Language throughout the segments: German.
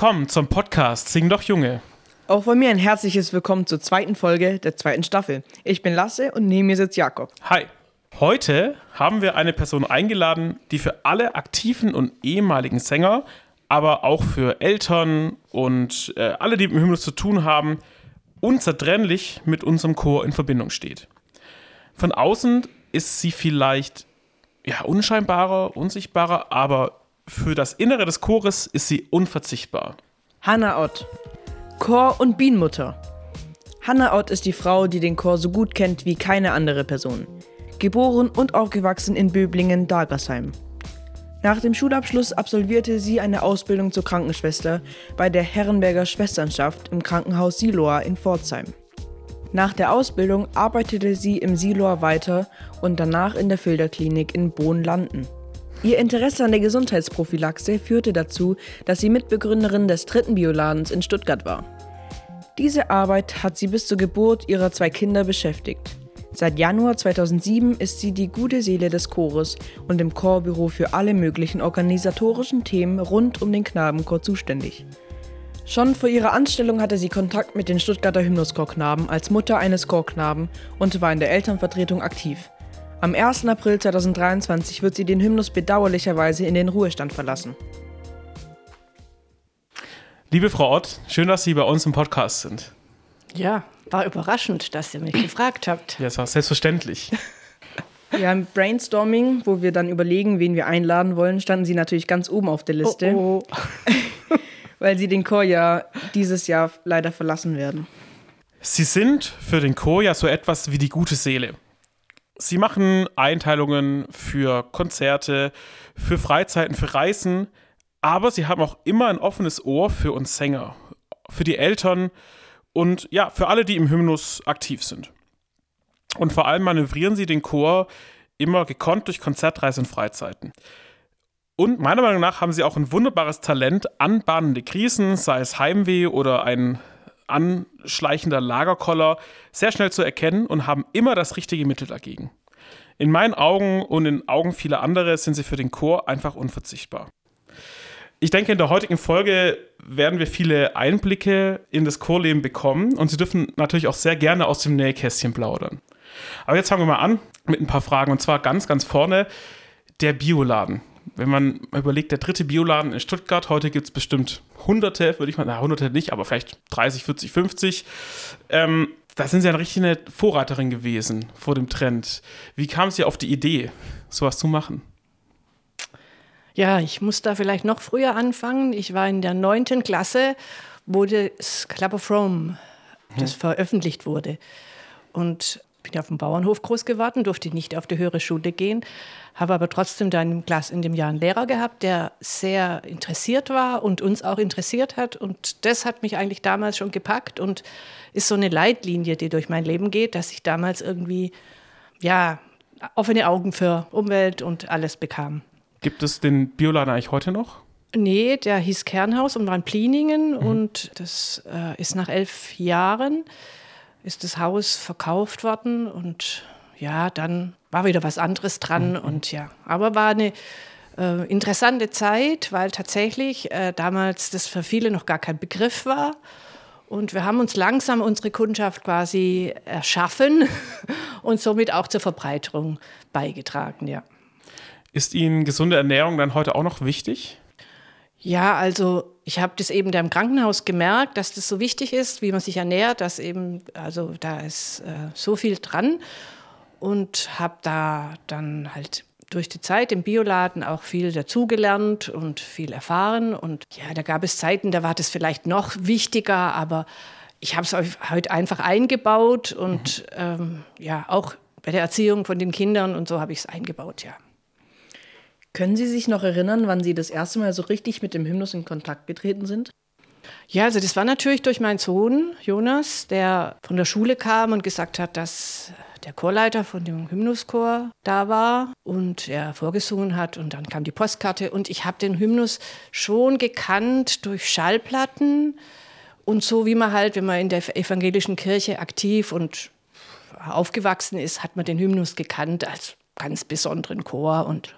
willkommen zum Podcast Sing doch Junge. Auch von mir ein herzliches Willkommen zur zweiten Folge der zweiten Staffel. Ich bin Lasse und neben mir sitzt Jakob. Hi. Heute haben wir eine Person eingeladen, die für alle aktiven und ehemaligen Sänger, aber auch für Eltern und äh, alle, die mit dem Hymnus zu tun haben, unzertrennlich mit unserem Chor in Verbindung steht. Von außen ist sie vielleicht ja, unscheinbarer, unsichtbarer, aber für das Innere des Chores ist sie unverzichtbar. Hanna Ott, Chor- und Bienenmutter. Hanna Ott ist die Frau, die den Chor so gut kennt wie keine andere Person. Geboren und aufgewachsen in Böblingen-Dagersheim. Nach dem Schulabschluss absolvierte sie eine Ausbildung zur Krankenschwester bei der Herrenberger Schwesternschaft im Krankenhaus Siloa in Pforzheim. Nach der Ausbildung arbeitete sie im Siloa weiter und danach in der Filterklinik in Bohn-Landen. Ihr Interesse an der Gesundheitsprophylaxe führte dazu, dass sie Mitbegründerin des dritten Bioladens in Stuttgart war. Diese Arbeit hat sie bis zur Geburt ihrer zwei Kinder beschäftigt. Seit Januar 2007 ist sie die gute Seele des Chores und im Chorbüro für alle möglichen organisatorischen Themen rund um den Knabenchor zuständig. Schon vor ihrer Anstellung hatte sie Kontakt mit den Stuttgarter Hymnuschorknaben als Mutter eines Chorknaben und war in der Elternvertretung aktiv. Am 1. April 2023 wird sie den Hymnus bedauerlicherweise in den Ruhestand verlassen. Liebe Frau Ott, schön, dass Sie bei uns im Podcast sind. Ja, war überraschend, dass ihr mich gefragt habt. Ja, das war selbstverständlich. Ja, im Brainstorming, wo wir dann überlegen, wen wir einladen wollen, standen sie natürlich ganz oben auf der Liste, Oh, oh. weil sie den Chor ja dieses Jahr leider verlassen werden. Sie sind für den Chor ja so etwas wie die gute Seele. Sie machen Einteilungen für Konzerte, für Freizeiten, für Reisen, aber sie haben auch immer ein offenes Ohr für uns Sänger, für die Eltern und ja, für alle, die im Hymnus aktiv sind. Und vor allem manövrieren sie den Chor immer gekonnt durch Konzertreisen und Freizeiten. Und meiner Meinung nach haben sie auch ein wunderbares Talent, anbahnende Krisen, sei es Heimweh oder ein anschleichender Lagerkoller, sehr schnell zu erkennen und haben immer das richtige Mittel dagegen. In meinen Augen und in Augen vieler anderer sind sie für den Chor einfach unverzichtbar. Ich denke, in der heutigen Folge werden wir viele Einblicke in das Chorleben bekommen und Sie dürfen natürlich auch sehr gerne aus dem Nähkästchen plaudern. Aber jetzt fangen wir mal an mit ein paar Fragen und zwar ganz, ganz vorne der Bioladen. Wenn man überlegt, der dritte Bioladen in Stuttgart, heute gibt es bestimmt hunderte, würde ich mal, na, hunderte nicht, aber vielleicht 30, 40, 50. Ähm, da sind Sie eine richtige Vorreiterin gewesen vor dem Trend. Wie kam Sie auf die Idee, sowas zu machen? Ja, ich muss da vielleicht noch früher anfangen. Ich war in der neunten Klasse, wo das Club of Rome das veröffentlicht wurde. Und bin auf dem Bauernhof groß geworden, durfte nicht auf die höhere Schule gehen, habe aber trotzdem dann im Klass in dem Jahr einen Lehrer gehabt, der sehr interessiert war und uns auch interessiert hat. Und das hat mich eigentlich damals schon gepackt und ist so eine Leitlinie, die durch mein Leben geht, dass ich damals irgendwie, ja, offene Augen für Umwelt und alles bekam. Gibt es den Bioladen eigentlich heute noch? Nee, der hieß Kernhaus und war in Pliningen und das äh, ist nach elf Jahren ist das Haus verkauft worden und ja, dann war wieder was anderes dran und ja, aber war eine äh, interessante Zeit, weil tatsächlich äh, damals das für viele noch gar kein Begriff war. Und wir haben uns langsam unsere Kundschaft quasi erschaffen und somit auch zur Verbreiterung beigetragen, ja. Ist Ihnen gesunde Ernährung dann heute auch noch wichtig? Ja, also ich habe das eben da im Krankenhaus gemerkt, dass das so wichtig ist, wie man sich ernährt, dass eben, also da ist äh, so viel dran und habe da dann halt durch die Zeit im Bioladen auch viel dazugelernt und viel erfahren. Und ja, da gab es Zeiten, da war das vielleicht noch wichtiger, aber ich habe es heute einfach eingebaut und ähm, ja, auch bei der Erziehung von den Kindern und so habe ich es eingebaut, ja. Können Sie sich noch erinnern, wann Sie das erste Mal so richtig mit dem Hymnus in Kontakt getreten sind? Ja, also das war natürlich durch meinen Sohn Jonas, der von der Schule kam und gesagt hat, dass der Chorleiter von dem Hymnuschor da war und er vorgesungen hat und dann kam die Postkarte und ich habe den Hymnus schon gekannt durch Schallplatten und so wie man halt, wenn man in der evangelischen Kirche aktiv und aufgewachsen ist, hat man den Hymnus gekannt als ganz besonderen Chor und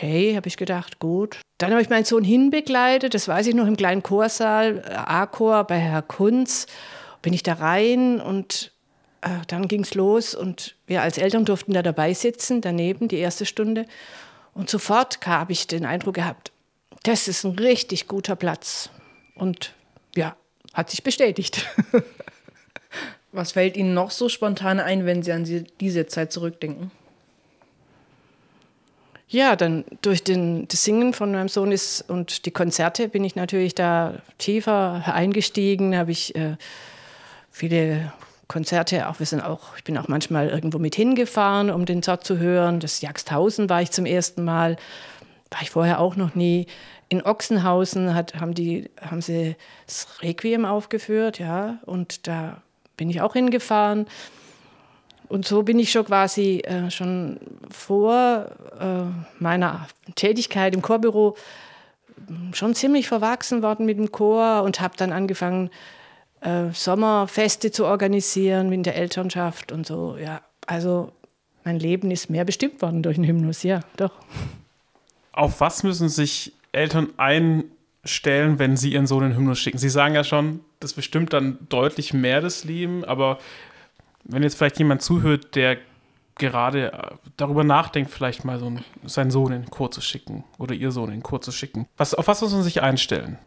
okay, habe ich gedacht, gut. Dann habe ich meinen Sohn hinbegleitet, das weiß ich noch, im kleinen Chorsaal, äh, A-Chor bei Herr Kunz, bin ich da rein und äh, dann ging es los und wir als Eltern durften da dabei sitzen, daneben die erste Stunde. Und sofort habe ich den Eindruck gehabt, das ist ein richtig guter Platz. Und ja, hat sich bestätigt. Was fällt Ihnen noch so spontan ein, wenn Sie an diese Zeit zurückdenken? Ja, dann durch den, das Singen von meinem Sohn ist und die Konzerte bin ich natürlich da tiefer eingestiegen, habe ich äh, viele Konzerte, auch wir sind auch, ich bin auch manchmal irgendwo mit hingefahren, um den Zart zu hören. Das Jagsthausen war ich zum ersten Mal, war ich vorher auch noch nie. In Ochsenhausen hat, haben, die, haben sie das Requiem aufgeführt, ja, und da bin ich auch hingefahren. Und so bin ich schon quasi äh, schon vor äh, meiner Tätigkeit im Chorbüro hm, schon ziemlich verwachsen worden mit dem Chor und habe dann angefangen, äh, Sommerfeste zu organisieren mit der Elternschaft und so. Ja, also mein Leben ist mehr bestimmt worden durch den Hymnus, ja, doch. Auf was müssen sich Eltern einstellen, wenn sie ihren Sohn den Hymnus schicken? Sie sagen ja schon, das bestimmt dann deutlich mehr das Leben, aber wenn jetzt vielleicht jemand zuhört, der gerade äh, darüber nachdenkt, vielleicht mal so einen, seinen Sohn in den Chor zu schicken oder ihr Sohn in den Chor zu schicken, was, auf was muss man sich einstellen?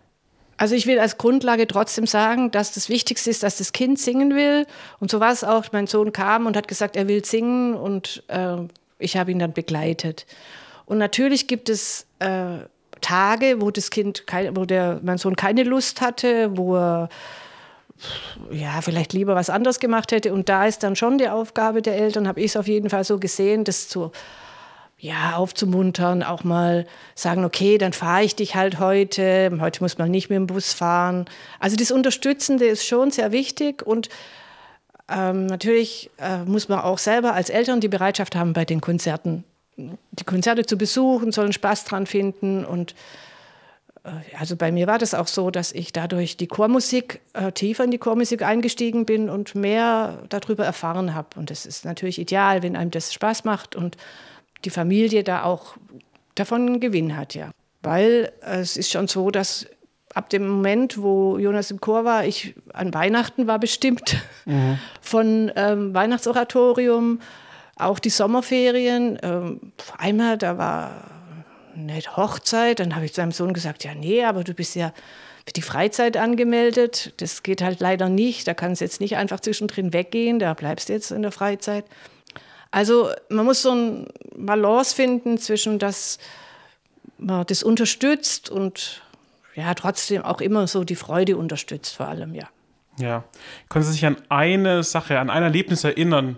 Also ich will als Grundlage trotzdem sagen, dass das Wichtigste ist, dass das Kind singen will. Und so war es auch. Mein Sohn kam und hat gesagt, er will singen und äh, ich habe ihn dann begleitet. Und natürlich gibt es äh, Tage, wo das Kind, kein, wo der, mein Sohn keine Lust hatte, wo er ja, vielleicht lieber was anderes gemacht hätte. Und da ist dann schon die Aufgabe der Eltern, habe ich es auf jeden Fall so gesehen, das zu ja, aufzumuntern, auch mal sagen, okay, dann fahre ich dich halt heute, heute muss man nicht mit dem Bus fahren. Also das Unterstützende ist schon sehr wichtig und ähm, natürlich äh, muss man auch selber als Eltern die Bereitschaft haben, bei den Konzerten, die Konzerte zu besuchen, sollen Spaß dran finden und also bei mir war das auch so, dass ich dadurch die Chormusik, äh, tiefer in die Chormusik eingestiegen bin und mehr darüber erfahren habe. Und das ist natürlich ideal, wenn einem das Spaß macht und die Familie da auch davon einen Gewinn hat, ja. Weil äh, es ist schon so, dass ab dem Moment, wo Jonas im Chor war, ich an Weihnachten war bestimmt mhm. von ähm, Weihnachtsoratorium, auch die Sommerferien. Ähm, einmal, da war eine Hochzeit, dann habe ich seinem Sohn gesagt, ja, nee, aber du bist ja für die Freizeit angemeldet. Das geht halt leider nicht. Da kannst du jetzt nicht einfach zwischendrin weggehen, da bleibst du jetzt in der Freizeit. Also man muss so ein Balance finden zwischen, dass man das unterstützt und ja, trotzdem auch immer so die Freude unterstützt, vor allem, ja. Ja. Können Sie sich an eine Sache, an ein Erlebnis erinnern,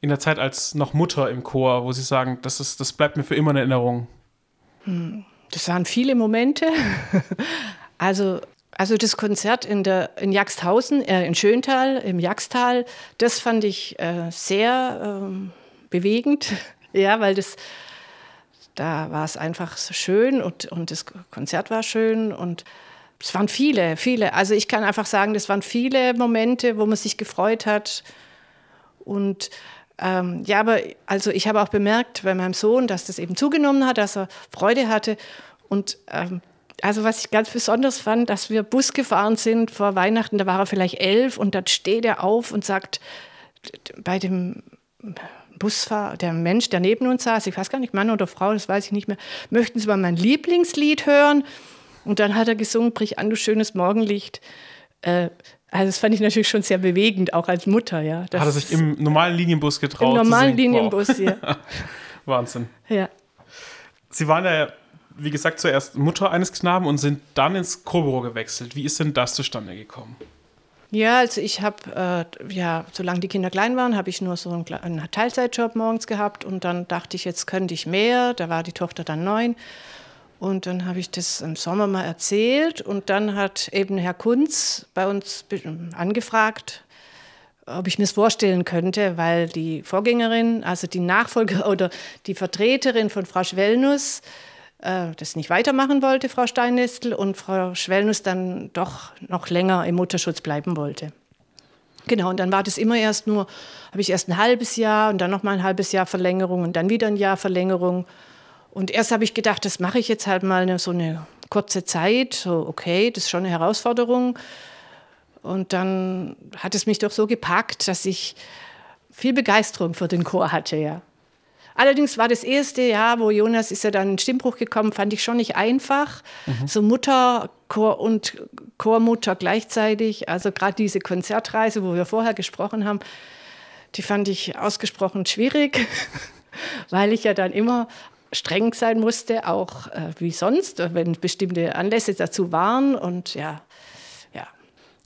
in der Zeit als noch Mutter im Chor, wo Sie sagen, das, ist, das bleibt mir für immer in Erinnerung? Hm, das waren viele Momente. also, also das Konzert in, der, in Jagsthausen, äh, in Schöntal, im Jagstal, das fand ich äh, sehr ähm, bewegend, ja, weil das, da war es einfach so schön und, und das Konzert war schön und es waren viele, viele. Also ich kann einfach sagen, das waren viele Momente, wo man sich gefreut hat und ähm, ja, aber also ich habe auch bemerkt bei meinem Sohn, dass das eben zugenommen hat, dass er Freude hatte und ähm, also was ich ganz besonders fand, dass wir Bus gefahren sind vor Weihnachten, da war er vielleicht elf und dann steht er auf und sagt bei dem Busfahrer, der Mensch, der neben uns saß, ich weiß gar nicht, Mann oder Frau, das weiß ich nicht mehr, möchten Sie mal mein Lieblingslied hören? Und dann hat er gesungen, brich an, du schönes Morgenlicht. Äh, also das fand ich natürlich schon sehr bewegend, auch als Mutter, ja. Hat er sich im normalen Linienbus getraut? Im normalen Linienbus, wow. ja. Wahnsinn. Ja. Sie waren ja, wie gesagt, zuerst Mutter eines Knaben und sind dann ins Chobüro gewechselt. Wie ist denn das zustande gekommen? Ja, also ich habe, äh, ja, solange die Kinder klein waren, habe ich nur so einen, einen, Teilzeitjob morgens gehabt und dann dachte ich, jetzt könnte ich mehr. Da war die Tochter dann neun. Und dann habe ich das im Sommer mal erzählt und dann hat eben Herr Kunz bei uns angefragt, ob ich mir das vorstellen könnte, weil die Vorgängerin, also die Nachfolger oder die Vertreterin von Frau Schwellnuss, äh, das nicht weitermachen wollte, Frau Steinnestel, und Frau Schwellnuss dann doch noch länger im Mutterschutz bleiben wollte. Genau, und dann war das immer erst nur, habe ich erst ein halbes Jahr und dann noch mal ein halbes Jahr Verlängerung und dann wieder ein Jahr Verlängerung. Und erst habe ich gedacht, das mache ich jetzt halt mal eine, so eine kurze Zeit. So, okay, das ist schon eine Herausforderung. Und dann hat es mich doch so gepackt, dass ich viel Begeisterung für den Chor hatte, ja. Allerdings war das erste Jahr, wo Jonas ist ja dann in Stimmbruch gekommen, fand ich schon nicht einfach. Mhm. So Mutter Chor und Chormutter gleichzeitig. Also gerade diese Konzertreise, wo wir vorher gesprochen haben, die fand ich ausgesprochen schwierig, weil ich ja dann immer streng sein musste, auch äh, wie sonst, wenn bestimmte Anlässe dazu waren. Und ja, ja.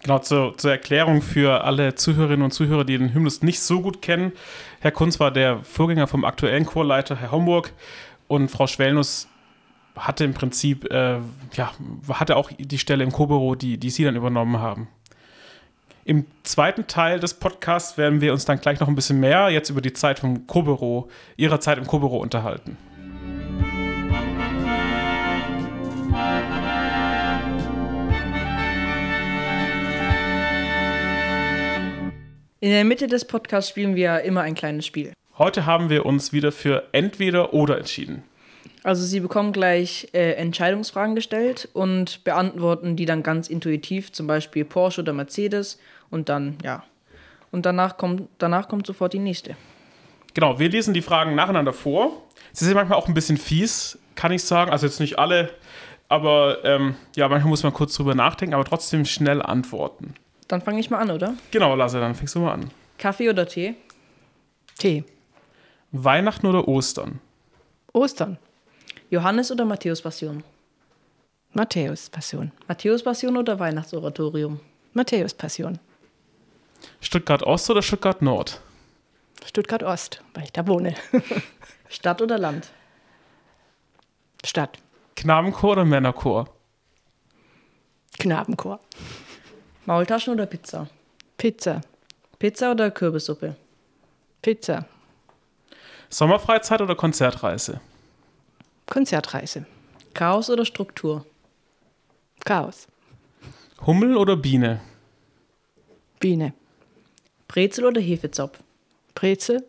Genau, zur, zur Erklärung für alle Zuhörerinnen und Zuhörer, die den Hymnus nicht so gut kennen. Herr Kunz war der Vorgänger vom aktuellen Chorleiter, Herr Homburg. Und Frau Schwellnuss hatte im Prinzip, äh, ja, hatte auch die Stelle im Chobüro, die, die Sie dann übernommen haben. Im zweiten Teil des Podcasts werden wir uns dann gleich noch ein bisschen mehr jetzt über die Zeit vom Chobüro, Ihrer Zeit im Chobüro unterhalten. In der Mitte des Podcasts spielen wir immer ein kleines Spiel. Heute haben wir uns wieder für entweder oder entschieden. Also Sie bekommen gleich äh, Entscheidungsfragen gestellt und beantworten die dann ganz intuitiv, zum Beispiel Porsche oder Mercedes und dann, ja. Und danach kommt, danach kommt sofort die nächste. Genau, wir lesen die Fragen nacheinander vor. Sie sind manchmal auch ein bisschen fies, kann ich sagen. Also jetzt nicht alle, aber ähm, ja, manchmal muss man kurz drüber nachdenken, aber trotzdem schnell antworten. Dann fange ich mal an, oder? Genau, Lasse, dann fängst du mal an. Kaffee oder Tee? Tee. Weihnachten oder Ostern? Ostern. Johannes oder Matthäus Passion? Matthäus Passion. Matthäus Passion oder Weihnachtsoratorium? Matthäus Passion. Stuttgart Ost oder Stuttgart Nord? Stuttgart Ost, weil ich da wohne. Stadt oder Land? Stadt. Knabenchor oder Männerchor? Knabenchor. Maultaschen oder Pizza? Pizza. Pizza oder Kürbissuppe? Pizza. Sommerfreizeit oder Konzertreise? Konzertreise. Chaos oder Struktur? Chaos. Hummel oder Biene? Biene. Brezel oder Hefezopf? Brezel.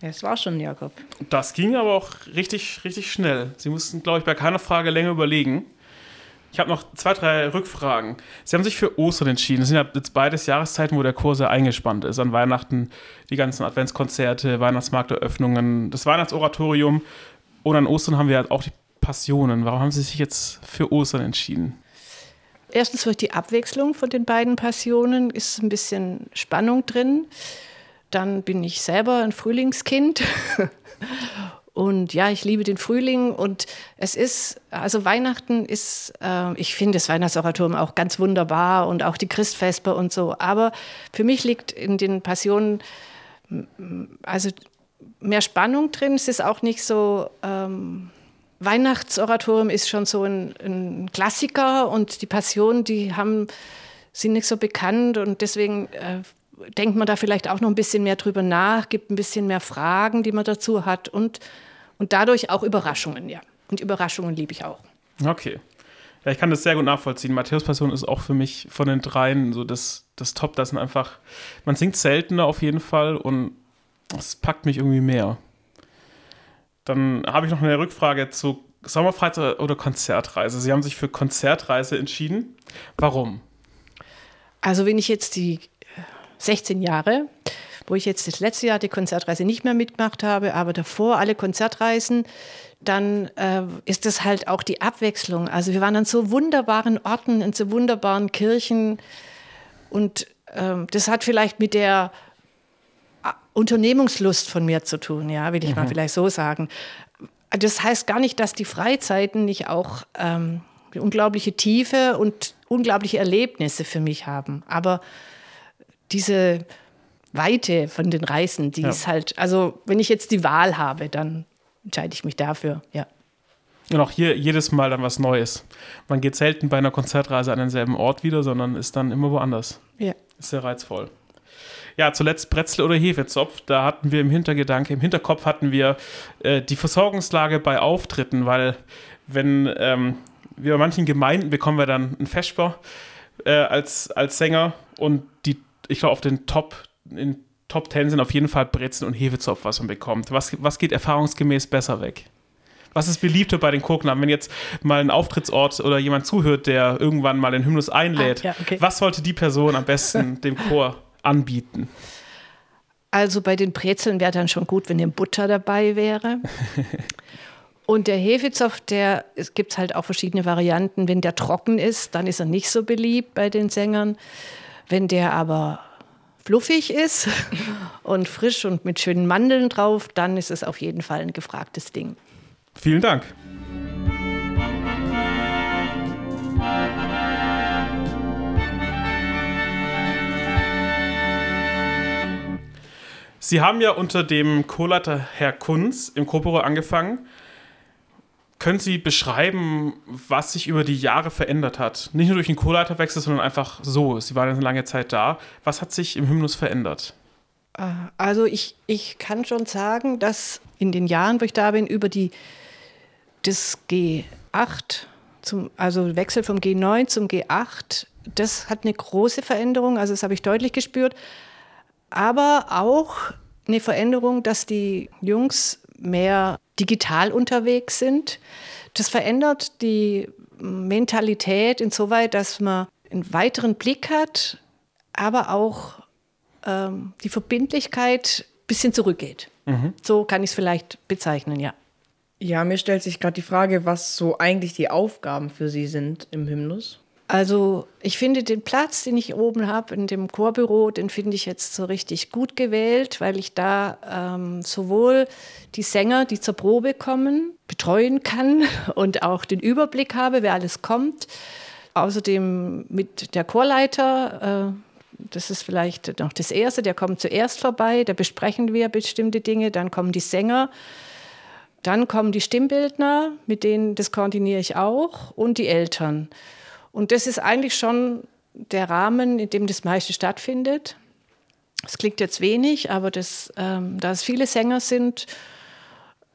Es war schon, Jakob. Das ging aber auch richtig, richtig schnell. Sie mussten, glaube ich, bei keiner Frage länger überlegen. Ich habe noch zwei, drei Rückfragen. Sie haben sich für Ostern entschieden. Es sind ja jetzt beides Jahreszeiten, wo der Chor sehr eingespannt ist. An Weihnachten die ganzen Adventskonzerte, Weihnachtsmarkteröffnungen, das Weihnachtsoratorium. Und an Ostern haben wir halt auch die Passionen. Warum haben Sie sich jetzt für Ostern entschieden? Erstens durch die Abwechslung von den beiden Passionen ist ein bisschen Spannung drin. Dann bin ich selber ein Frühlingskind Und ja, ich liebe den Frühling und es ist, also Weihnachten ist, äh, ich finde das Weihnachtsoratorium auch ganz wunderbar und auch die Christfesper und so. Aber für mich liegt in den Passionen also mehr Spannung drin. Es ist auch nicht so, ähm, Weihnachtsoratorium ist schon so ein, ein, Klassiker und die Passionen, die haben, sind nicht so bekannt und deswegen äh, denkt man da vielleicht auch noch ein bisschen mehr drüber nach, gibt ein bisschen mehr Fragen, die man dazu hat und, und dadurch auch Überraschungen, ja. Und Überraschungen liebe ich auch. Okay. Ja, ich kann das sehr gut nachvollziehen. Matthäus Passion ist auch für mich von den dreien so das, das Top. Das sind einfach, man singt seltener auf jeden Fall und es packt mich irgendwie mehr. Dann habe ich noch eine Rückfrage zu Sommerfreizeit oder Konzertreise. Sie haben sich für Konzertreise entschieden. Warum? Also wenn ich jetzt die 16 Jahre, wo ich jetzt das letzte Jahr die Konzertreise nicht mehr mitgemacht habe, aber davor alle Konzertreisen, dann äh, ist das halt auch die Abwechslung. Also wir waren an so wunderbaren Orten, in so wunderbaren Kirchen und äh, das hat vielleicht mit der äh, Unternehmungslust von mir zu tun, ja, will ich mhm. mal vielleicht so sagen. Das heißt gar nicht, dass die Freizeiten nicht auch ähm, unglaubliche Tiefe und unglaubliche Erlebnisse für mich haben. Aber diese Weite von den Reisen, die ja. ist halt, also wenn ich jetzt die Wahl habe, dann entscheide ich mich dafür, ja. Und auch hier jedes Mal dann was Neues. Man geht selten bei einer Konzertreise an denselben Ort wieder, sondern ist dann immer woanders. Ja. Ist sehr reizvoll. Ja, zuletzt Brezel oder Hefezopf. Da hatten wir im Hintergedanke, im Hinterkopf hatten wir äh, die Versorgungslage bei Auftritten, weil wenn ähm, wir bei manchen Gemeinden bekommen wir dann einen Vesper äh, als, als Sänger und die ich glaube, auf den Top, in Top 10 sind auf jeden Fall Brezen und Hefezopf, was man bekommt. Was, was geht erfahrungsgemäß besser weg? Was ist beliebter bei den Chorknaben? Wenn jetzt mal ein Auftrittsort oder jemand zuhört, der irgendwann mal den Hymnus einlädt, Ah, ja, okay. was sollte die Person am besten dem Chor anbieten? Also bei den Brezeln wäre dann schon gut, wenn eine Butter dabei wäre. Und der Hefezopf, der es gibt halt auch verschiedene Varianten. Wenn der trocken ist, dann ist er nicht so beliebt bei den Sängern. Wenn der aber fluffig ist und frisch und mit schönen Mandeln drauf, dann ist es auf jeden Fall ein gefragtes Ding. Vielen Dank. Sie haben ja unter dem Chorleiter Herr Kunz im Chorporo angefangen. Können Sie beschreiben, was sich über die Jahre verändert hat? Nicht nur durch den Chorleiterwechsel, sondern einfach so. Sie waren eine lange Zeit da. Was hat sich im Hymnus verändert? Also ich, ich kann schon sagen, dass in den Jahren, wo ich da bin, über die das G8, zum, also Wechsel vom G9 zum G8, das hat eine große Veränderung, also das habe ich deutlich gespürt. Aber auch eine Veränderung, dass die Jungs mehr digital unterwegs sind. Das verändert die Mentalität insoweit, dass man einen weiteren Blick hat, aber auch ähm, die Verbindlichkeit ein bisschen zurückgeht. So kann ich es vielleicht bezeichnen, ja. Ja, mir stellt sich gerade die Frage, was so eigentlich die Aufgaben für Sie sind im Hymnus. Also ich finde den Platz, den ich oben habe in dem Chorbüro, den finde ich jetzt so richtig gut gewählt, weil ich da ähm, sowohl die Sänger, die zur Probe kommen, betreuen kann und auch den Überblick habe, wer alles kommt. Außerdem mit der Chorleiter, äh, das ist vielleicht noch das Erste, der kommt zuerst vorbei, da besprechen wir bestimmte Dinge, dann kommen die Sänger. Dann kommen die Stimmbildner, mit denen das koordiniere ich auch, und die Eltern. Und das ist eigentlich schon der Rahmen, in dem das meiste stattfindet. Es klingt jetzt wenig, aber das, ähm, da es viele Sänger sind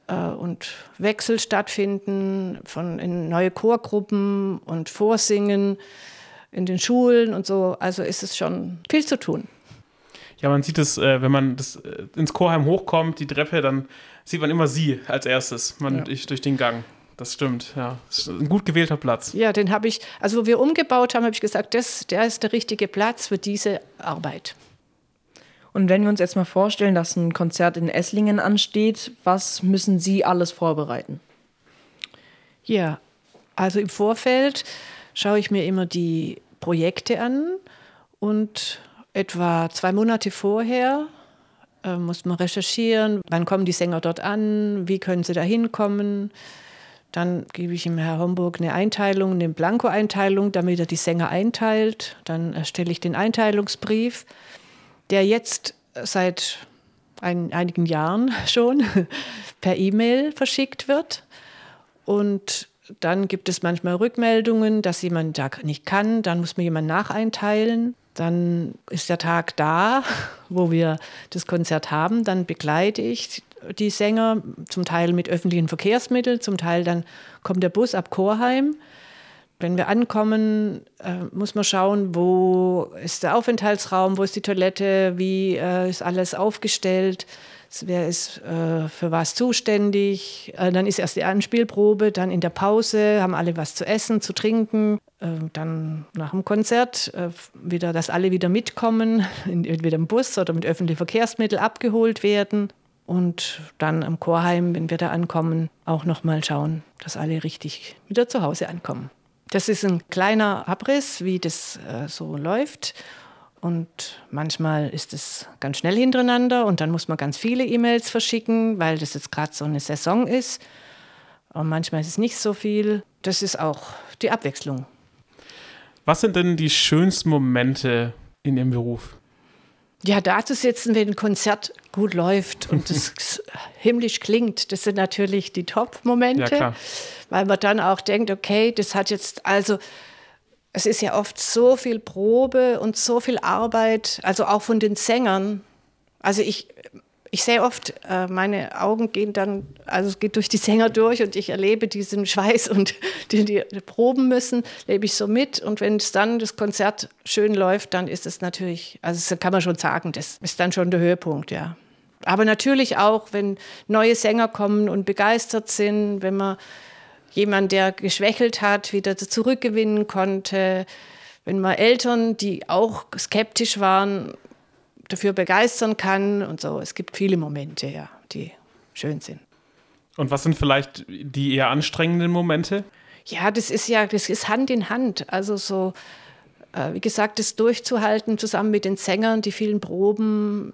äh, und Wechsel stattfinden von in neue Chorgruppen und Vorsingen in den Schulen und so, also ist es schon viel zu tun. Ja, man sieht es, äh, wenn man das, äh, ins Chorheim hochkommt, die Treppe, dann sieht man immer sie als erstes, man Ja. durch, durch den Gang. Das stimmt, ja. Das ist ein gut gewählter Platz. Ja, den habe ich, also wo wir umgebaut haben, habe ich gesagt, das, der ist der richtige Platz für diese Arbeit. Und wenn wir uns jetzt mal vorstellen, dass ein Konzert in Esslingen ansteht, was müssen Sie alles vorbereiten? Ja, also im Vorfeld schaue ich mir immer die Projekte an und etwa zwei Monate vorher äh, muss man recherchieren, wann kommen die Sänger dort an, wie können sie da hinkommen. Dann gebe ich ihm Herr Homburg eine Einteilung, eine Blanko-Einteilung, damit er die Sänger einteilt. Dann erstelle ich den Einteilungsbrief, der jetzt seit ein, einigen Jahren schon per E-Mail verschickt wird. Und dann gibt es manchmal Rückmeldungen, dass jemand da nicht kann. Dann muss man jemanden nacheinteilen. Dann ist der Tag da, wo wir das Konzert haben. Dann begleite ich die Sänger, zum Teil mit öffentlichen Verkehrsmitteln, zum Teil dann kommt der Bus ab Chorheim. Wenn wir ankommen, äh, muss man schauen, wo ist der Aufenthaltsraum, wo ist die Toilette, wie äh, ist alles aufgestellt, wer ist äh, für was zuständig. Äh, dann ist erst die Anspielprobe, dann in der Pause haben alle was zu essen, zu trinken. Äh, dann nach dem Konzert äh, wieder, dass alle wieder mitkommen, entweder im Bus oder mit öffentlichen Verkehrsmitteln abgeholt werden. Und dann am Chorheim, wenn wir da ankommen, auch nochmal schauen, dass alle richtig wieder zu Hause ankommen. Das ist ein kleiner Abriss, wie das äh, so läuft. Und manchmal ist es ganz schnell hintereinander und dann muss man ganz viele E-Mails verschicken, weil das jetzt gerade so eine Saison ist. Und manchmal ist es nicht so viel. Das ist auch die Abwechslung. Was sind denn die schönsten Momente in Ihrem Beruf? Ja, da zu sitzen, wenn ein Konzert gut läuft und es himmlisch klingt, das sind natürlich die Top-Momente, Ja, weil man dann auch denkt, okay, das hat jetzt, also es ist ja oft so viel Probe und so viel Arbeit, also auch von den Sängern. Also ich, ich sehe oft, äh, meine Augen gehen dann, also es geht durch die Sänger durch und ich erlebe diesen Schweiß und die, die proben müssen, lebe ich so mit. Und wenn es dann das Konzert schön läuft, dann ist es natürlich, also das kann man schon sagen, das ist dann schon der Höhepunkt, ja. Aber natürlich auch, wenn neue Sänger kommen und begeistert sind, wenn man jemanden, der geschwächelt hat, wieder zurückgewinnen konnte, wenn man Eltern, die auch skeptisch waren, dafür begeistern kann und so. Es gibt viele Momente, ja, die schön sind. Und was sind vielleicht die eher anstrengenden Momente? Ja, das ist ja, das ist Hand in Hand. Also so, äh, wie gesagt, das durchzuhalten zusammen mit den Sängern, die vielen Proben,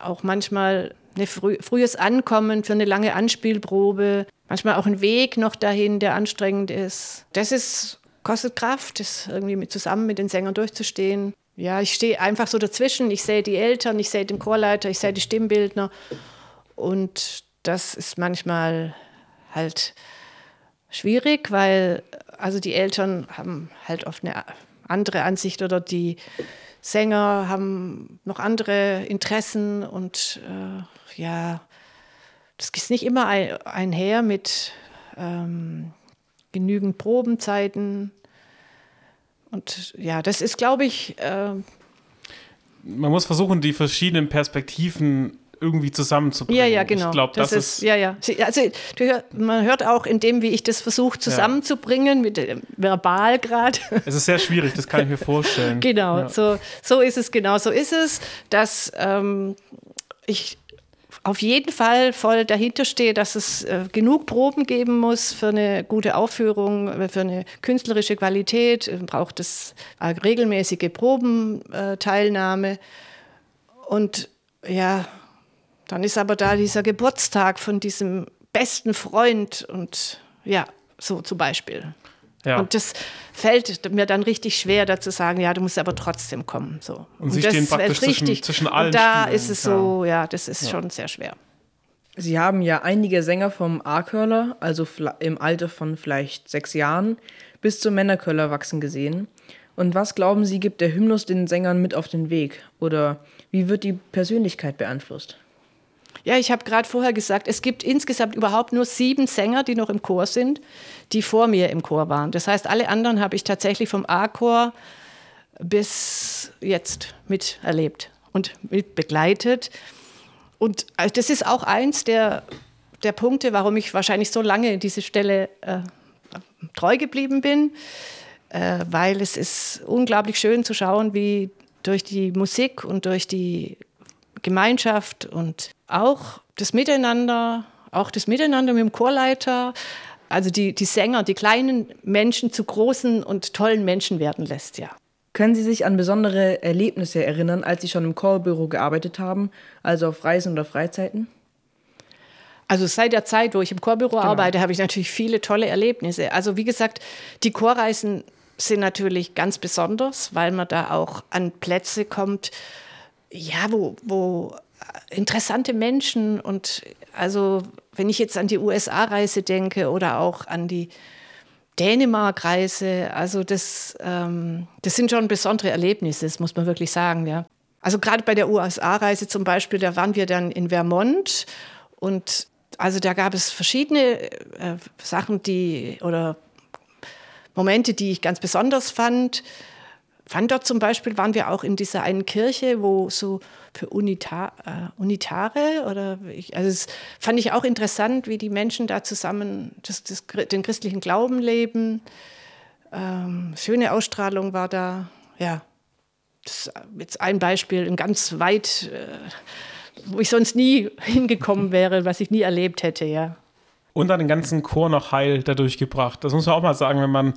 auch manchmal ein früh, frühes Ankommen für eine lange Anspielprobe, manchmal auch ein Weg noch dahin, der anstrengend ist. Das ist, kostet Kraft, das irgendwie mit, zusammen mit den Sängern durchzustehen. Ja, ich stehe einfach so dazwischen. Ich sehe die Eltern, ich sehe den Chorleiter, ich sehe die Stimmbildner. Und das ist manchmal halt schwierig, weil also die Eltern haben halt oft eine andere Ansicht oder die Sänger haben noch andere Interessen und äh, ja, das ist nicht immer ein, einher mit ähm, genügend Probenzeiten. Und ja, das ist, glaube ich. Äh, Man muss versuchen, die verschiedenen Perspektiven irgendwie zusammenzubringen. Ja, ja, genau. Ich glaube, das, das, ist, Ja, ja. Also man hört auch in dem, wie ich das versuche zusammenzubringen, ja. mit äh, verbal gerade. Es ist sehr schwierig, das kann ich mir vorstellen. genau, ja. so, so ist es, genau so ist es, dass ähm, ich auf jeden Fall voll dahinter stehe, dass es äh, genug Proben geben muss für eine gute Aufführung, äh, für eine künstlerische Qualität, äh, braucht es äh, regelmäßige Probenteilnahme. Und ja, dann ist aber da dieser Geburtstag von diesem besten Freund und ja, so zum Beispiel. Ja. Und das fällt mir dann richtig schwer, da zu sagen, ja, du musst aber trotzdem kommen. So. Und, und sie stehen praktisch richtig, zwischen, zwischen allen Und da Spielen. ist es so, ja, das ist ja. schon sehr schwer. Sie haben ja einige Sänger vom A-Curler, also im Alter von vielleicht sechs Jahren, bis zum Männercurler wachsen gesehen. Und was glauben Sie, gibt der Hymnus den Sängern mit auf den Weg? Oder wie wird die Persönlichkeit beeinflusst? Ja, ich habe gerade vorher gesagt, es gibt insgesamt überhaupt nur sieben Sänger, die noch im Chor sind, die vor mir im Chor waren. Das heißt, alle anderen habe ich tatsächlich vom A-Chor bis jetzt miterlebt und mit begleitet. Und äh, das ist auch eins der, der Punkte, warum ich wahrscheinlich so lange diese Stelle äh, treu geblieben bin, äh, weil es ist unglaublich schön zu schauen, wie durch die Musik und durch die Gemeinschaft und auch das Miteinander, auch das Miteinander mit dem Chorleiter, also die, die Sänger, die kleinen Menschen zu großen und tollen Menschen werden lässt, ja. Können Sie sich an besondere Erlebnisse erinnern, als Sie schon im Chorbüro gearbeitet haben, also auf Reisen oder Freizeiten? Also seit der Zeit, wo ich im Chorbüro genau. arbeite, habe ich natürlich viele tolle Erlebnisse. Also wie gesagt, die Chorreisen sind natürlich ganz besonders, weil man da auch an Plätze kommt, ja, wo, wo interessante Menschen und also wenn ich jetzt an die USA-Reise denke oder auch an die Dänemark-Reise, also das, ähm, das sind schon besondere Erlebnisse, das muss man wirklich sagen, ja. Also gerade bei der USA-Reise zum Beispiel, da waren wir dann in Vermont und also da gab es verschiedene äh, Sachen, die oder Momente, die ich ganz besonders fand fand dort zum Beispiel, waren wir auch in dieser einen Kirche, wo so für Unita, äh, Unitare oder ich, also es fand ich auch interessant, wie die Menschen da zusammen das, das, den christlichen Glauben leben. Ähm, schöne Ausstrahlung war da, ja. Das ist jetzt ein Beispiel, ein ganz weit, äh, wo ich sonst nie hingekommen wäre, was ich nie erlebt hätte, ja. Und dann den ganzen Chor noch heil dadurch gebracht. Das muss man auch mal sagen, wenn man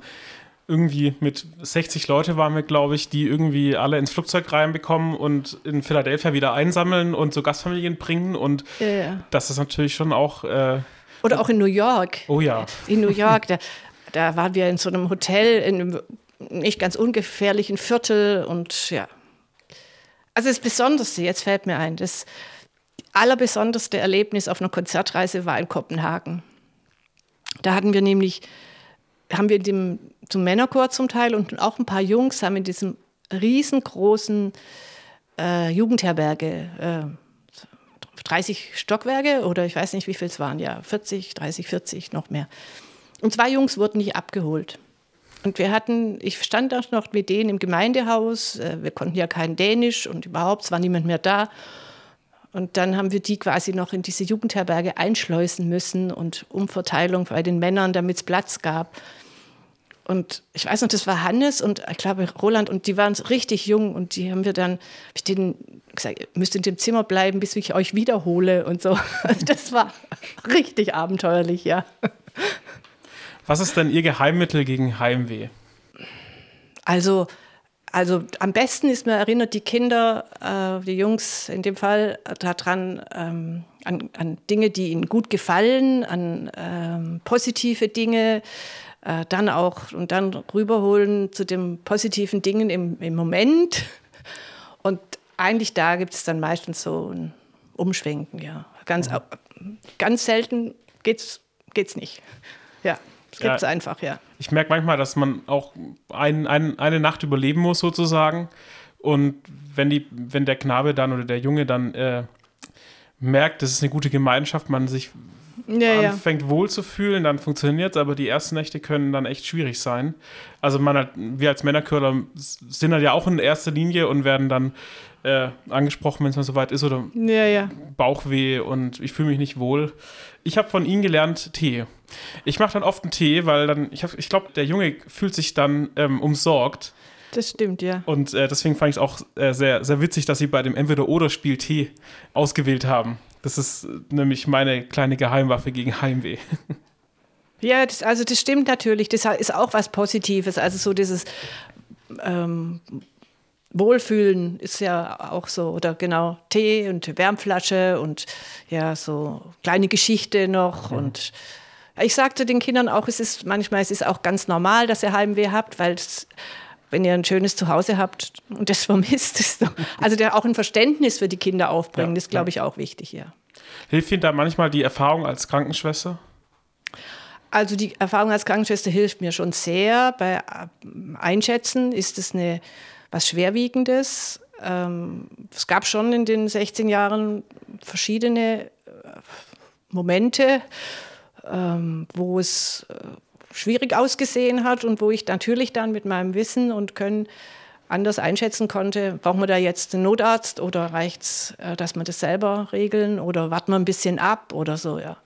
irgendwie mit 60 Leute waren wir, glaube ich, die irgendwie alle ins Flugzeug reinbekommen und in Philadelphia wieder einsammeln und so Gastfamilien bringen. Und ja, ja. das ist natürlich schon auch. Äh, Oder auch in New York. Oh ja. In New York, da, da waren wir in so einem Hotel in einem nicht ganz ungefährlichen Viertel und ja. Also das Besonderste, jetzt fällt mir ein, das allerbesonderste Erlebnis auf einer Konzertreise war in Kopenhagen. Da hatten wir nämlich haben wir in dem, zum Männerchor zum Teil und auch ein paar Jungs haben in diesem riesengroßen äh, Jugendherberge äh, 30 Stockwerke oder ich weiß nicht, wie viel es waren, ja, 40, 30, 40, noch mehr. Und zwei Jungs wurden nicht abgeholt. Und wir hatten, ich stand auch noch mit denen im Gemeindehaus, äh, wir konnten ja kein Dänisch und überhaupt, es war niemand mehr da. Und dann haben wir die quasi noch in diese Jugendherberge einschleusen müssen und Umverteilung bei den Männern, damit es Platz gab. Und ich weiß noch, das war Hannes und ich glaube Roland und die waren richtig jung und die haben wir dann, hab ich denen gesagt, ihr müsst in dem Zimmer bleiben, bis ich euch wiederhole und so. Das war richtig abenteuerlich, ja. Was ist denn Ihr Geheimmittel gegen Heimweh? Also, also am besten ist man erinnert die Kinder, äh, die Jungs in dem Fall, daran, ähm, an, an, Dinge, die ihnen gut gefallen, an ähm, positive Dinge, äh, dann auch und dann rüberholen zu den positiven Dingen im, im Moment. Und eigentlich da gibt es dann meistens so ein Umschwenken, ja. Ganz, ganz selten geht's, geht's nicht. Ja, es gibt es ja, einfach, ja. Ich merke manchmal, dass man auch ein, ein, eine Nacht überleben muss, sozusagen. Und wenn, die, wenn der Knabe dann oder der Junge dann äh, merkt, das ist eine gute Gemeinschaft, man sich ja, anfängt ja. wohl zu fühlen, dann funktioniert es, aber die ersten Nächte können dann echt schwierig sein. Also man hat, wir als Männerkörler sind dann ja auch in erster Linie und werden dann äh, angesprochen, wenn es mal soweit ist oder ja, ja. Bauchweh und ich fühle mich nicht wohl. Ich habe von ihnen gelernt Tee. Ich mache dann oft einen Tee, weil dann, ich, ich glaube, der Junge fühlt sich dann ähm, umsorgt. Das stimmt, ja. Und äh, deswegen fand ich es auch äh, sehr, sehr witzig, dass sie bei dem Entweder-Oder-Spiel Tee ausgewählt haben. Das ist äh, nämlich meine kleine Geheimwaffe gegen Heimweh. Ja, das, also das stimmt natürlich. Das ist auch was Positives. Also so dieses ähm, Wohlfühlen ist ja auch so, oder genau, Tee und Wärmflasche und ja, so kleine Geschichte noch. Mhm. Und ich sagte den Kindern auch, es ist manchmal, es ist auch ganz normal, dass ihr Heimweh habt, weil es, wenn ihr ein schönes Zuhause habt und das vermisst, ist doch, also der auch ein Verständnis für die Kinder aufbringen, ja, das glaube ich auch wichtig, ja. Hilft Ihnen da manchmal die Erfahrung als Krankenschwester? Also die Erfahrung als Krankenschwester hilft mir schon sehr. Bei äh, Einschätzen ist es eine was Schwerwiegendes. Ähm, es gab schon in den 16 Jahren verschiedene äh, Momente, ähm, wo es äh, schwierig ausgesehen hat und wo ich natürlich dann mit meinem Wissen und Können anders einschätzen konnte, brauchen wir da jetzt einen Notarzt oder reicht es, äh, dass wir das selber regeln oder warten wir ein bisschen ab oder so, ja.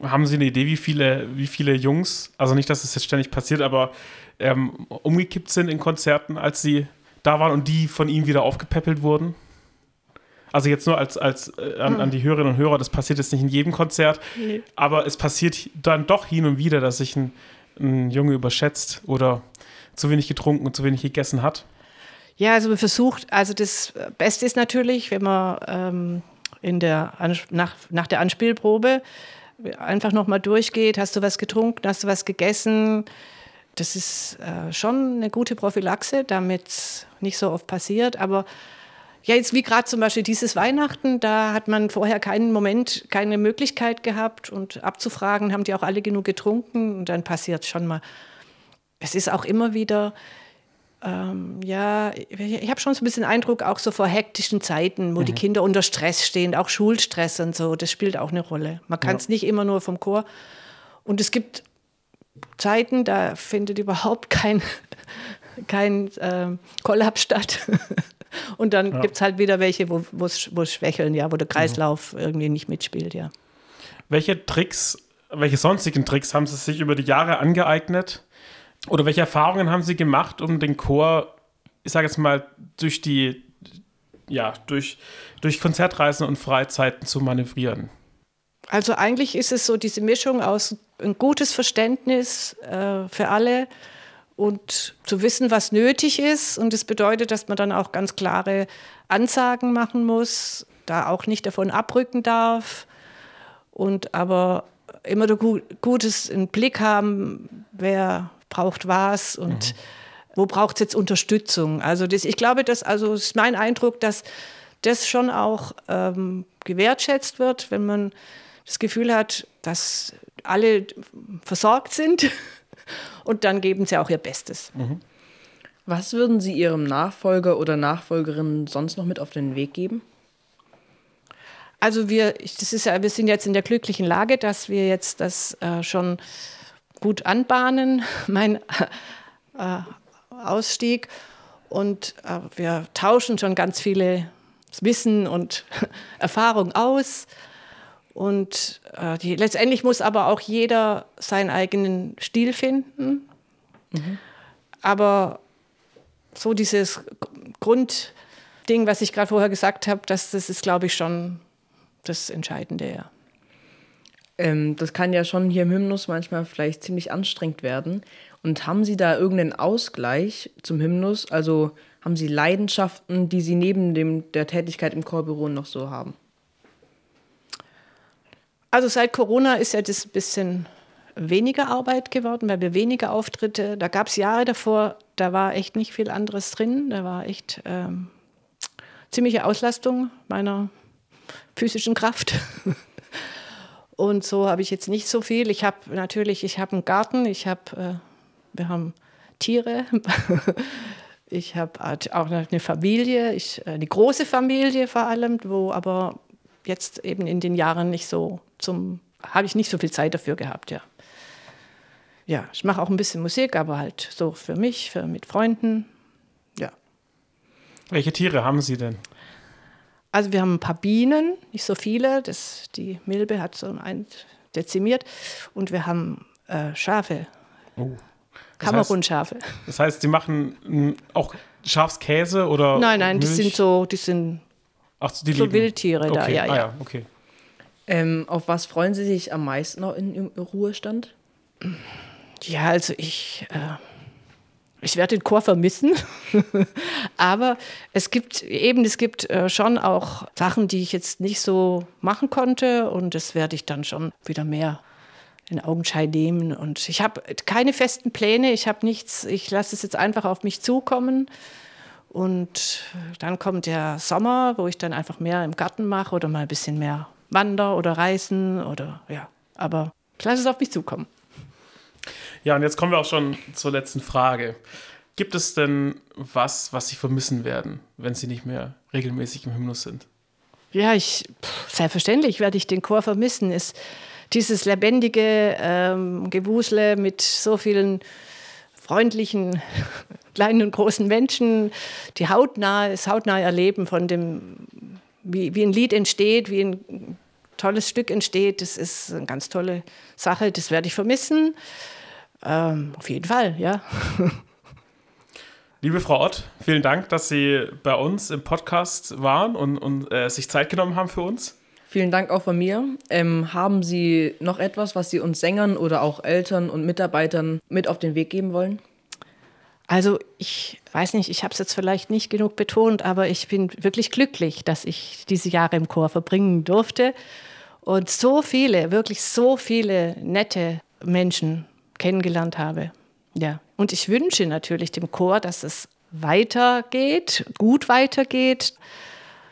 Haben Sie eine Idee, wie viele, wie viele Jungs, also nicht, dass es jetzt ständig passiert, aber ähm, umgekippt sind in Konzerten, als sie da waren und die von ihm wieder aufgepäppelt wurden? Also jetzt nur als, als äh, an, an, die Hörerinnen und Hörer, das passiert jetzt nicht in jedem Konzert, nee. aber es passiert dann doch hin und wieder, dass sich ein, ein Junge überschätzt oder zu wenig getrunken und zu wenig gegessen hat. Ja, also man versucht, also das Beste ist natürlich, wenn man ähm, in der, nach, nach der Anspielprobe einfach nochmal durchgeht, hast du was getrunken, hast du was gegessen, das ist äh, schon eine gute Prophylaxe, damit es nicht so oft passiert. Aber ja, jetzt wie gerade zum Beispiel dieses Weihnachten, da hat man vorher keinen Moment, keine Möglichkeit gehabt und abzufragen, haben die auch alle genug getrunken und dann passiert schon mal. Es ist auch immer wieder, ähm, ja, ich habe schon so ein bisschen Eindruck, auch so vor hektischen Zeiten, wo mhm. die Kinder unter Stress stehen, auch Schulstress und so, das spielt auch eine Rolle. Man kann es ja. nicht immer nur vom Chor. Und es gibt Zeiten, da findet überhaupt kein, kein äh, Kollaps statt. Und dann ja. gibt es halt wieder welche, wo es schwächeln, ja, wo der Kreislauf mhm. irgendwie nicht mitspielt, ja. Welche Tricks, welche sonstigen Tricks haben Sie sich über die Jahre angeeignet? Oder welche Erfahrungen haben Sie gemacht, um den Chor, ich sage jetzt mal, durch die, ja, durch, durch Konzertreisen und Freizeiten zu manövrieren? Also eigentlich ist es so diese Mischung aus ein gutes Verständnis äh, für alle und zu wissen, was nötig ist. Und das bedeutet, dass man dann auch ganz klare Ansagen machen muss, da auch nicht davon abrücken darf und aber immer Gutes im Blick haben, wer braucht was und mhm. wo braucht es jetzt Unterstützung. Also das, ich glaube, das also ist mein Eindruck, dass das schon auch ähm, gewertschätzt wird, wenn man das Gefühl hat, dass alle versorgt sind und dann geben sie auch ihr Bestes. Mhm. Was würden Sie Ihrem Nachfolger oder Nachfolgerin sonst noch mit auf den Weg geben? Also wir, das ist ja, wir sind jetzt in der glücklichen Lage, dass wir jetzt das äh, schon gut anbahnen, mein äh, Ausstieg. Und äh, wir tauschen schon ganz viele Wissen und Erfahrung aus. Und äh, die, letztendlich muss aber auch jeder seinen eigenen Stil finden. Mhm. Aber so dieses Grundding, was ich gerade vorher gesagt habe, das, das ist, glaube ich, schon das Entscheidende, ja. Ähm, das kann ja schon hier im Hymnus manchmal vielleicht ziemlich anstrengend werden. Und haben Sie da irgendeinen Ausgleich zum Hymnus? Also haben Sie Leidenschaften, die Sie neben dem, der Tätigkeit im Chorbüro noch so haben? Also seit Corona ist ja das ein bisschen weniger Arbeit geworden, weil wir weniger Auftritte. Da gab es Jahre davor, da war echt nicht viel anderes drin. Da war echt ähm, ziemliche Auslastung meiner physischen Kraft. Und so habe ich jetzt nicht so viel. Ich habe natürlich, ich habe einen Garten, ich habe, äh, wir haben Tiere, ich habe auch eine Familie, ich, äh, eine große Familie vor allem, wo aber jetzt eben in den Jahren nicht so zum, habe ich nicht so viel Zeit dafür gehabt, ja. Ja, ich mache auch ein bisschen Musik, aber halt so für mich, für, mit Freunden, ja. Welche Tiere haben Sie denn? Also wir haben ein paar Bienen, nicht so viele, das, die Milbe hat so ein dezimiert und wir haben äh, Schafe. Oh. Kamerun-Schafe. Das heißt, Sie machen auch Schafskäse oder Nein, nein, Milch? die sind so, die sind Ach, die so Wildtiere okay. da, ja, ah, ja. okay. Ähm, auf was freuen Sie sich am meisten noch in, im Ruhestand? Ja, also ich, äh, ich werde den Chor vermissen, aber es gibt eben, es gibt äh, schon auch Sachen, die ich jetzt nicht so machen konnte und das werde ich dann schon wieder mehr in Augenschein nehmen. Und ich habe keine festen Pläne, ich habe nichts, ich lasse es jetzt einfach auf mich zukommen. Und dann kommt der Sommer, wo ich dann einfach mehr im Garten mache oder mal ein bisschen mehr wander oder reisen oder ja. Aber ich lasse es auf mich zukommen. Ja, und jetzt kommen wir auch schon zur letzten Frage. Gibt es denn was, was Sie vermissen werden, wenn Sie nicht mehr regelmäßig im Hymnus sind? Ja, ich, pff, selbstverständlich werde ich den Chor vermissen. Ist dieses lebendige ähm, Gewusle mit so vielen freundlichen kleinen und großen Menschen, die hautnah, das hautnahe Erleben von dem, wie, wie ein Lied entsteht, wie ein tolles Stück entsteht, das ist eine ganz tolle Sache, das werde ich vermissen. Ähm, auf jeden Fall, ja. Liebe Frau Ott, vielen Dank, dass Sie bei uns im Podcast waren und, und äh, sich Zeit genommen haben für uns. Vielen Dank auch von mir. Ähm, haben Sie noch etwas, was Sie uns Sängern oder auch Eltern und Mitarbeitern mit auf den Weg geben wollen? Also ich weiß nicht, ich habe es jetzt vielleicht nicht genug betont, aber ich bin wirklich glücklich, dass ich diese Jahre im Chor verbringen durfte und so viele, wirklich so viele nette Menschen kennengelernt habe. Ja, und ich wünsche natürlich dem Chor, dass es weitergeht, gut weitergeht.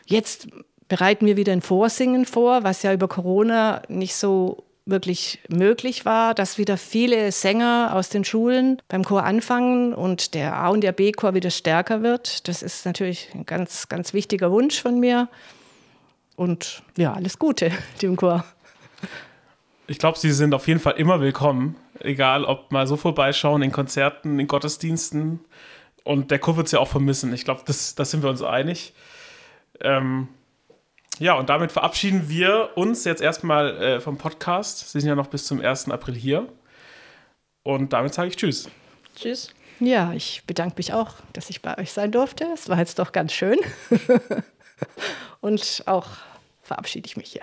Jetzt bereiten wir wieder ein Vorsingen vor, was ja über Corona nicht so wirklich möglich war, dass wieder viele Sänger aus den Schulen beim Chor anfangen und der A- und der B-Chor wieder stärker wird. Das ist natürlich ein ganz, ganz wichtiger Wunsch von mir. Und ja, alles Gute dem Chor. Ich glaube, Sie sind auf jeden Fall immer willkommen, egal ob mal so vorbeischauen in Konzerten, in Gottesdiensten. Und der Chor wird es ja auch vermissen. Ich glaube, das, das sind wir uns einig. Ähm, ja, und damit verabschieden wir uns jetzt erstmal äh, vom Podcast. Sie sind ja noch bis zum 1. April hier. Und damit sage ich Tschüss. Tschüss. Ja, ich bedanke mich auch, dass ich bei euch sein durfte. Es war jetzt doch ganz schön. und auch verabschiede ich mich hier.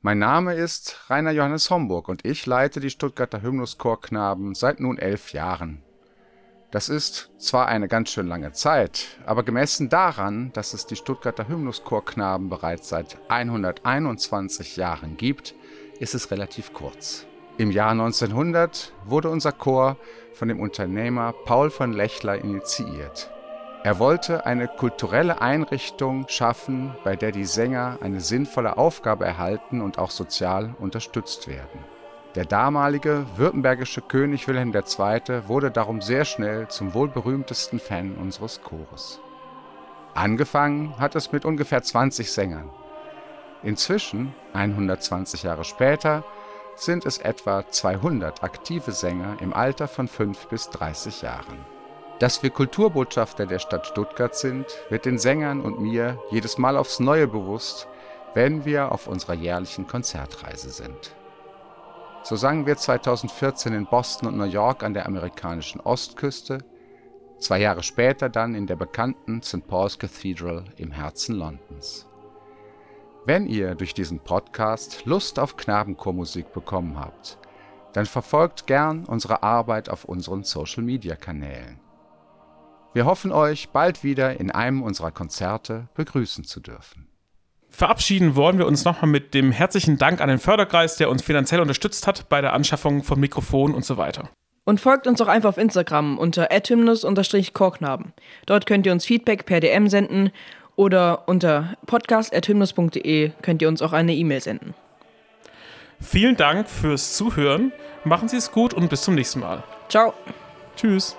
Mein Name ist Rainer Johannes Homburg und ich leite die Stuttgarter Hymnuschorknaben seit nun elf Jahren. Das ist zwar eine ganz schön lange Zeit, aber gemessen daran, dass es die Stuttgarter Hymnuschorknaben bereits seit 121 Jahren gibt, ist es relativ kurz. Im Jahr 1900 wurde unser Chor von dem Unternehmer Paul von Lechler initiiert. Er wollte eine kulturelle Einrichtung schaffen, bei der die Sänger eine sinnvolle Aufgabe erhalten und auch sozial unterstützt werden. Der damalige württembergische König Wilhelm II. wurde darum sehr schnell zum wohl berühmtesten Fan unseres Chores. Angefangen hat es mit ungefähr 20 Sängern. Inzwischen, 120 Jahre später, sind es etwa 200 aktive Sänger im Alter von 5 bis 30 Jahren. Dass wir Kulturbotschafter der Stadt Stuttgart sind, wird den Sängern und mir jedes Mal aufs Neue bewusst, wenn wir auf unserer jährlichen Konzertreise sind. So sangen wir 2014 in Boston und New York an der amerikanischen Ostküste, zwei Jahre später dann in der bekannten St. Paul's Cathedral im Herzen Londons. Wenn ihr durch diesen Podcast Lust auf Knabenchormusik bekommen habt, dann verfolgt gern unsere Arbeit auf unseren Social-Media-Kanälen. Wir hoffen euch bald wieder in einem unserer Konzerte begrüßen zu dürfen. Verabschieden wollen wir uns nochmal mit dem herzlichen Dank an den Förderkreis, der uns finanziell unterstützt hat bei der Anschaffung von Mikrofonen und so weiter. Und folgt uns auch einfach auf Instagram unter adhymnus-chorknaben. Dort könnt ihr uns Feedback per DM senden oder unter podcast.hymnus.de könnt ihr uns auch eine E-Mail senden. Vielen Dank fürs Zuhören. Machen Sie es gut und bis zum nächsten Mal. Ciao. Tschüss.